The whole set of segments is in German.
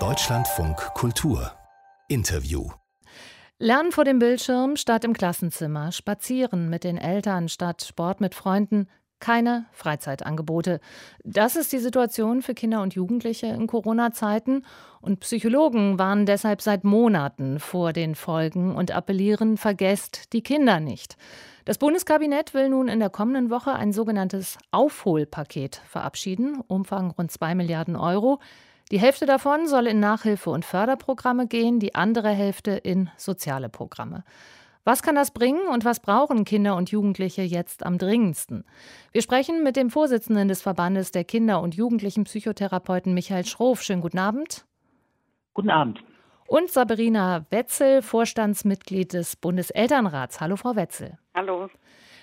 Deutschlandfunk Kultur. Interview. Lernen vor dem Bildschirm statt im Klassenzimmer, spazieren mit den Eltern statt Sport mit Freunden, keine Freizeitangebote. Das ist die Situation für Kinder und Jugendliche in Corona-Zeiten und Psychologen warnen deshalb seit Monaten vor den Folgen und appellieren, vergesst die Kinder nicht. Das Bundeskabinett will nun in der kommenden Woche ein sogenanntes Aufholpaket verabschieden, Umfang rund 2 Milliarden Euro. Die Hälfte davon soll in Nachhilfe- und Förderprogramme gehen, die andere Hälfte in soziale Programme. Was kann das bringen und was brauchen Kinder und Jugendliche jetzt am dringendsten? Wir sprechen mit dem Vorsitzenden des Verbandes der Kinder- und Jugendlichen Psychotherapeuten Michael Schroff. Schönen guten Abend. Guten Abend. Und Sabrina Wetzel, Vorstandsmitglied des Bundeselternrats. Hallo, Frau Wetzel. Hallo.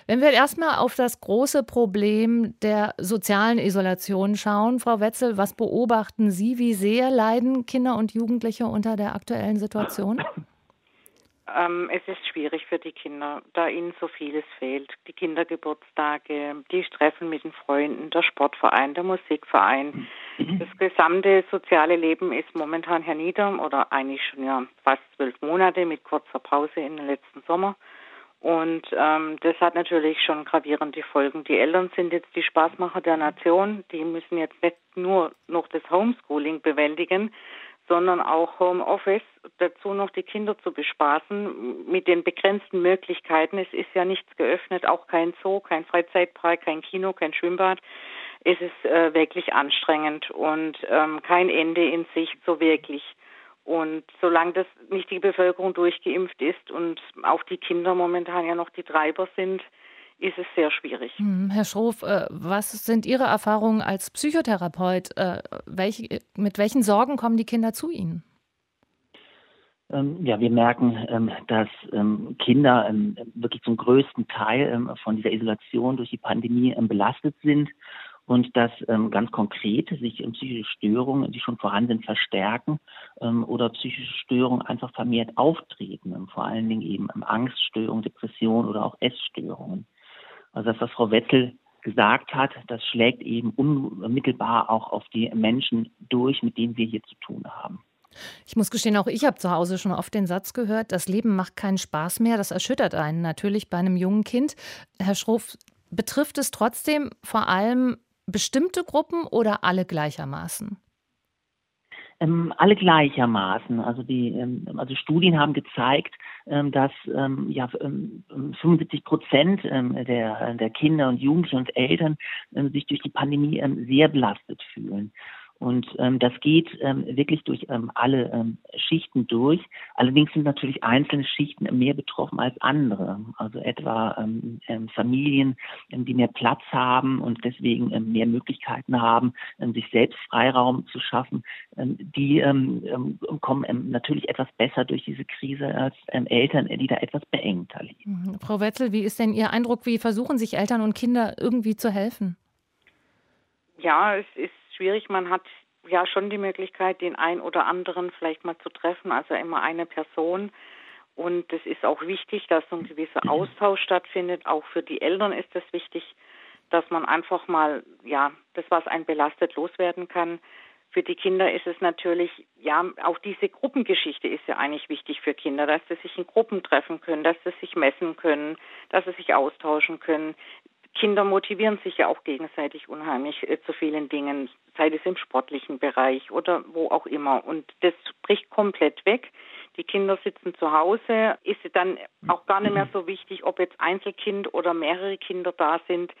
Wenn wir erstmal auf das große Problem der sozialen Isolation schauen, Frau Wetzel, was beobachten Sie? Wie sehr leiden Kinder und Jugendliche unter der aktuellen Situation? Ähm, es ist schwierig für die Kinder, da ihnen so vieles fehlt. Die Kindergeburtstage, die Treffen mit den Freunden, der Sportverein, der Musikverein. Das gesamte soziale Leben ist momentan hernieder oder eigentlich schon ja fast zwölf Monate mit kurzer Pause in den letzten Sommer. Und ähm, das hat natürlich schon gravierende Folgen. Die Eltern sind jetzt die Spaßmacher der Nation. Die müssen jetzt nicht nur noch das Homeschooling bewältigen, sondern auch Homeoffice, dazu noch die Kinder zu bespaßen mit den begrenzten Möglichkeiten. Es ist ja nichts geöffnet, auch kein Zoo, kein Freizeitpark, kein Kino, kein Schwimmbad. Es ist äh, wirklich anstrengend und ähm, kein Ende in Sicht so wirklich. Und solange das nicht die Bevölkerung durchgeimpft ist und auch die Kinder momentan ja noch die Treiber sind, ist es sehr schwierig. Hm, Herr Schroff, äh, was sind Ihre Erfahrungen als Psychotherapeut? Äh, welche, mit welchen Sorgen kommen die Kinder zu Ihnen? Ähm, ja, wir merken, ähm, dass ähm, Kinder wirklich zum größten Teil von dieser Isolation durch die Pandemie belastet sind und dass ganz konkret sich psychische Störungen, die schon vorhanden sind, verstärken oder psychische Störungen einfach vermehrt auftreten, vor allen Dingen eben Angststörungen, Depressionen oder auch Essstörungen. Also das, was Frau Wetzel gesagt hat, das schlägt eben unmittelbar auch auf die Menschen durch, mit denen wir hier zu tun haben. Ich muss gestehen, auch ich habe zu Hause schon oft den Satz gehört, das Leben macht keinen Spaß mehr. Das erschüttert einen natürlich bei einem jungen Kind. Herr Schroff, betrifft es trotzdem vor allem bestimmte Gruppen oder alle gleichermaßen? Ähm, alle gleichermaßen. Also die ähm, also Studien haben gezeigt, dass ähm, ja 75 ähm, Prozent ähm, der der Kinder und Jugendlichen und Eltern sich durch die Pandemie sehr belastet fühlen. Und ähm, das geht ähm, wirklich durch ähm, alle ähm, Schichten durch. Allerdings sind natürlich einzelne Schichten mehr betroffen als andere. Also etwa ähm, ähm, Familien, ähm, die mehr Platz haben und deswegen ähm, mehr Möglichkeiten haben, ähm, sich selbst Freiraum zu schaffen, ähm, die ähm, ähm, kommen ähm, natürlich etwas besser durch diese Krise als ähm, Eltern, die da etwas beengter liegen. Mhm. Frau Wetzel, wie ist denn Ihr Eindruck? Wie versuchen sich Eltern und Kinder irgendwie zu helfen? Ja, es ist schwierig. Man hat ja schon die Möglichkeit, den einen oder anderen vielleicht mal zu treffen, also immer eine Person. Und es ist auch wichtig, dass so ein gewisser Austausch stattfindet. Auch für die Eltern ist es wichtig, dass man einfach mal, ja, das, was einen belastet, loswerden kann. Für die Kinder ist es natürlich, ja, auch diese Gruppengeschichte ist ja eigentlich wichtig für Kinder, dass sie sich in Gruppen treffen können, dass sie sich messen können, dass sie sich austauschen können. Kinder motivieren sich ja auch gegenseitig unheimlich äh, zu vielen Dingen, sei es im sportlichen Bereich oder wo auch immer. Und das bricht komplett weg. Die Kinder sitzen zu Hause, ist dann auch gar nicht mehr so wichtig, ob jetzt Einzelkind oder mehrere Kinder da sind.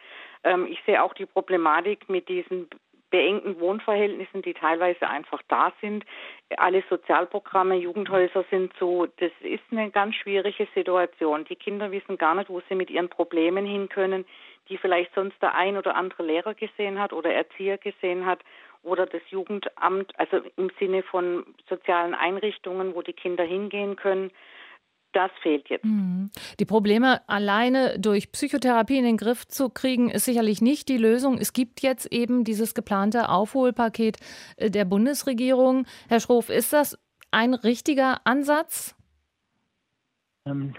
Ähm, ich sehe auch die Problematik mit diesen beengten Wohnverhältnissen, die teilweise einfach da sind. Alle Sozialprogramme, Jugendhäuser sind so. Das ist eine ganz schwierige Situation. Die Kinder wissen gar nicht, wo sie mit ihren Problemen hin können die vielleicht sonst der ein oder andere Lehrer gesehen hat oder Erzieher gesehen hat oder das Jugendamt, also im Sinne von sozialen Einrichtungen, wo die Kinder hingehen können. Das fehlt jetzt. Mhm. Die Probleme alleine durch Psychotherapie in den Griff zu kriegen, ist sicherlich nicht die Lösung. Es gibt jetzt eben dieses geplante Aufholpaket äh, der Bundesregierung. Herr Schroff, ist das ein richtiger Ansatz? Ähm,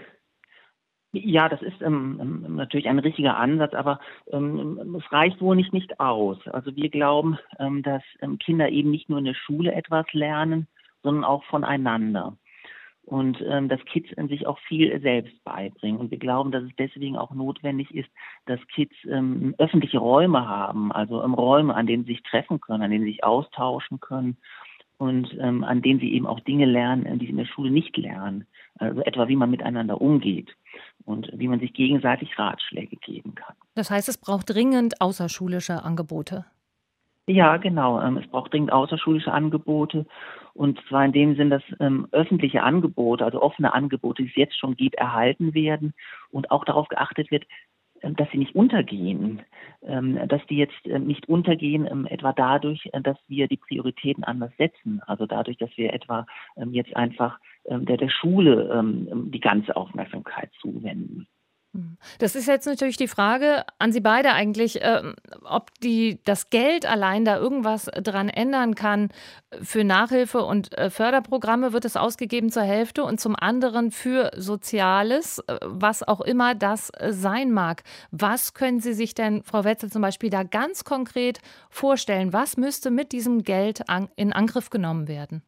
Ja, das ist ähm, ähm, natürlich ein richtiger Ansatz, aber ähm, es reicht wohl nicht, nicht aus. Also wir glauben, ähm, dass ähm, Kinder eben nicht nur in der Schule etwas lernen, sondern auch voneinander. Und ähm, dass Kids sich auch viel selbst beibringen. Und wir glauben, dass es deswegen auch notwendig ist, dass Kids öffentliche Räume haben, also Räume, an denen sie sich treffen können, an denen sie sich austauschen können und an denen sie eben auch Dinge lernen, die sie in der Schule nicht lernen. Also etwa, wie man miteinander umgeht und wie man sich gegenseitig Ratschläge geben kann. Das heißt, es braucht dringend außerschulische Angebote. Ja, genau. Ähm, es braucht dringend außerschulische Angebote. Und zwar in dem Sinn, dass ähm, öffentliche Angebote, also offene Angebote, die es jetzt schon gibt, erhalten werden und auch darauf geachtet wird, ähm, dass sie nicht untergehen, ähm, dass die jetzt nicht untergehen, etwa dadurch, äh, dass wir die Prioritäten anders setzen. Also dadurch, dass wir etwa jetzt einfach der, der Schule die ganze Aufmerksamkeit zuwenden. Hm. Das ist jetzt natürlich die Frage an Sie beide eigentlich, äh, ob die, das Geld allein da irgendwas dran ändern kann. Für Nachhilfe und äh, Förderprogramme wird es ausgegeben zur Hälfte und zum anderen für Soziales, äh, was auch immer das äh, sein mag. Was können Sie sich denn, Frau Wetzel, zum Beispiel da ganz konkret vorstellen? Was müsste mit diesem Geld in Angriff genommen werden?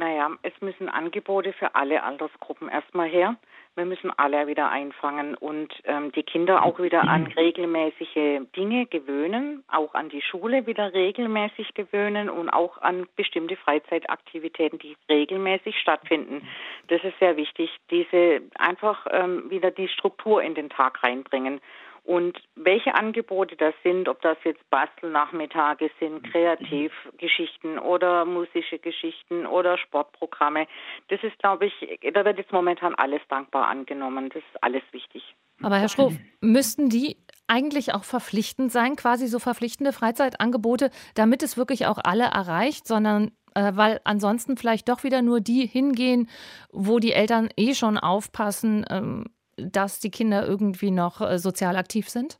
Naja, es müssen Angebote für alle Altersgruppen erstmal her. Wir müssen alle wieder einfangen und ähm, die Kinder auch wieder an regelmäßige Dinge gewöhnen, auch an die Schule wieder regelmäßig gewöhnen und auch an bestimmte Freizeitaktivitäten, die regelmäßig stattfinden. Das ist sehr wichtig, diese einfach ähm, wieder die Struktur in den Tag reinbringen. Und welche Angebote das sind, ob das jetzt Bastelnachmittage sind, Kreativgeschichten oder musische Geschichten oder Sportprogramme, das ist, glaube ich, da wird jetzt momentan alles dankbar angenommen. Das ist alles wichtig. Aber Herr Schroff, müssten die eigentlich auch verpflichtend sein, quasi so verpflichtende Freizeitangebote, damit es wirklich auch alle erreicht, sondern äh, weil ansonsten vielleicht doch wieder nur die hingehen, wo die Eltern eh schon aufpassen, ähm, dass die Kinder irgendwie noch äh, sozial aktiv sind?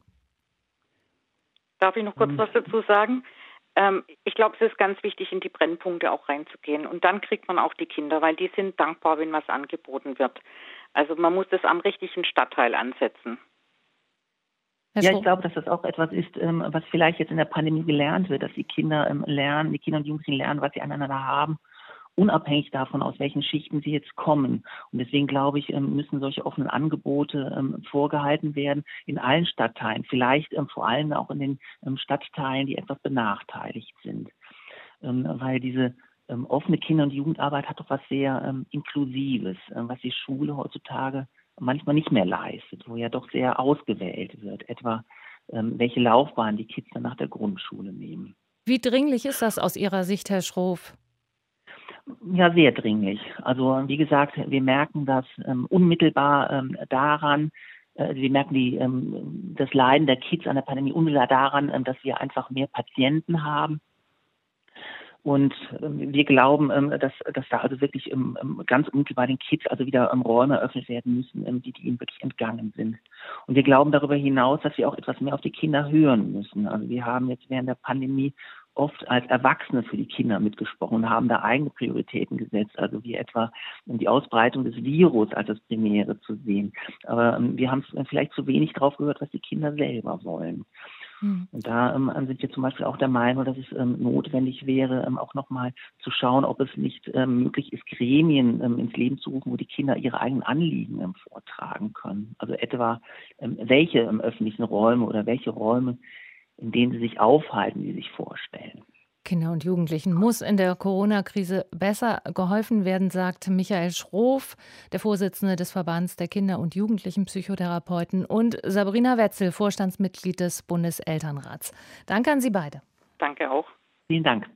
Darf ich noch kurz hm. was dazu sagen? Ähm, ich glaube, es ist ganz wichtig, in die Brennpunkte auch reinzugehen. Und dann kriegt man auch die Kinder, weil die sind dankbar, wenn was angeboten wird. Also man muss das am richtigen Stadtteil ansetzen. Ja, ich glaube, dass das auch etwas ist, ähm, was vielleicht jetzt in der Pandemie gelernt wird, dass die Kinder ähm, lernen, die Kinder und Jugendlichen lernen, was sie aneinander haben unabhängig davon, aus welchen Schichten sie jetzt kommen. Und deswegen glaube ich, ähm, müssen solche offenen Angebote ähm, vorgehalten werden in allen Stadtteilen, vielleicht ähm, vor allem auch in den Stadtteilen, die etwas benachteiligt sind. Weil diese offene Kinder- und Jugendarbeit hat doch was sehr Inklusives, was die Schule heutzutage manchmal nicht mehr leistet, wo ja doch sehr ausgewählt wird, etwa welche Laufbahn die Kids dann nach der Grundschule nehmen. Wie dringlich ist das aus Ihrer Sicht, Herr Schroff? Ja, sehr dringlich. Also wie gesagt, wir merken das ähm, unmittelbar ähm, daran, äh, wir merken die, ähm, das Leiden der Kids an der Pandemie unmittelbar daran, ähm, dass wir einfach mehr Patienten haben. Und ähm, wir glauben, ähm, dass, dass da also wirklich ganz unmittelbar den Kids also wieder Räume eröffnet werden müssen, die, die ihnen wirklich entgangen sind. Und wir glauben darüber hinaus, dass wir auch etwas mehr auf die Kinder hören müssen. Also wir haben jetzt während der Pandemie oft als Erwachsene für die Kinder mitgesprochen und haben da eigene Prioritäten gesetzt, also wie etwa die Ausbreitung des Virus als das Primäre zu sehen. Aber ähm, wir haben vielleicht zu wenig drauf gehört, was die Kinder selber wollen. Hm. Und da ähm, sind wir zum Beispiel auch der Meinung, dass es ähm, notwendig wäre, ähm, auch nochmal zu schauen, ob es nicht ähm, möglich ist, Gremien ähm, ins Leben zu rufen, wo die Kinder ihre eigenen Anliegen vortragen können. Also etwa welche öffentlichen Räume oder welche Räume in denen sie sich aufhalten, die sich vorstellen. Kinder und Jugendlichen muss in der Corona-Krise besser geholfen werden, sagt Michael Schroff, der Vorsitzende des Verbands der Kinder- und Jugendlichen Psychotherapeuten, und Sabrina Wetzel, Vorstandsmitglied des Bundeselternrats. Danke an Sie beide. Danke auch. Vielen Dank.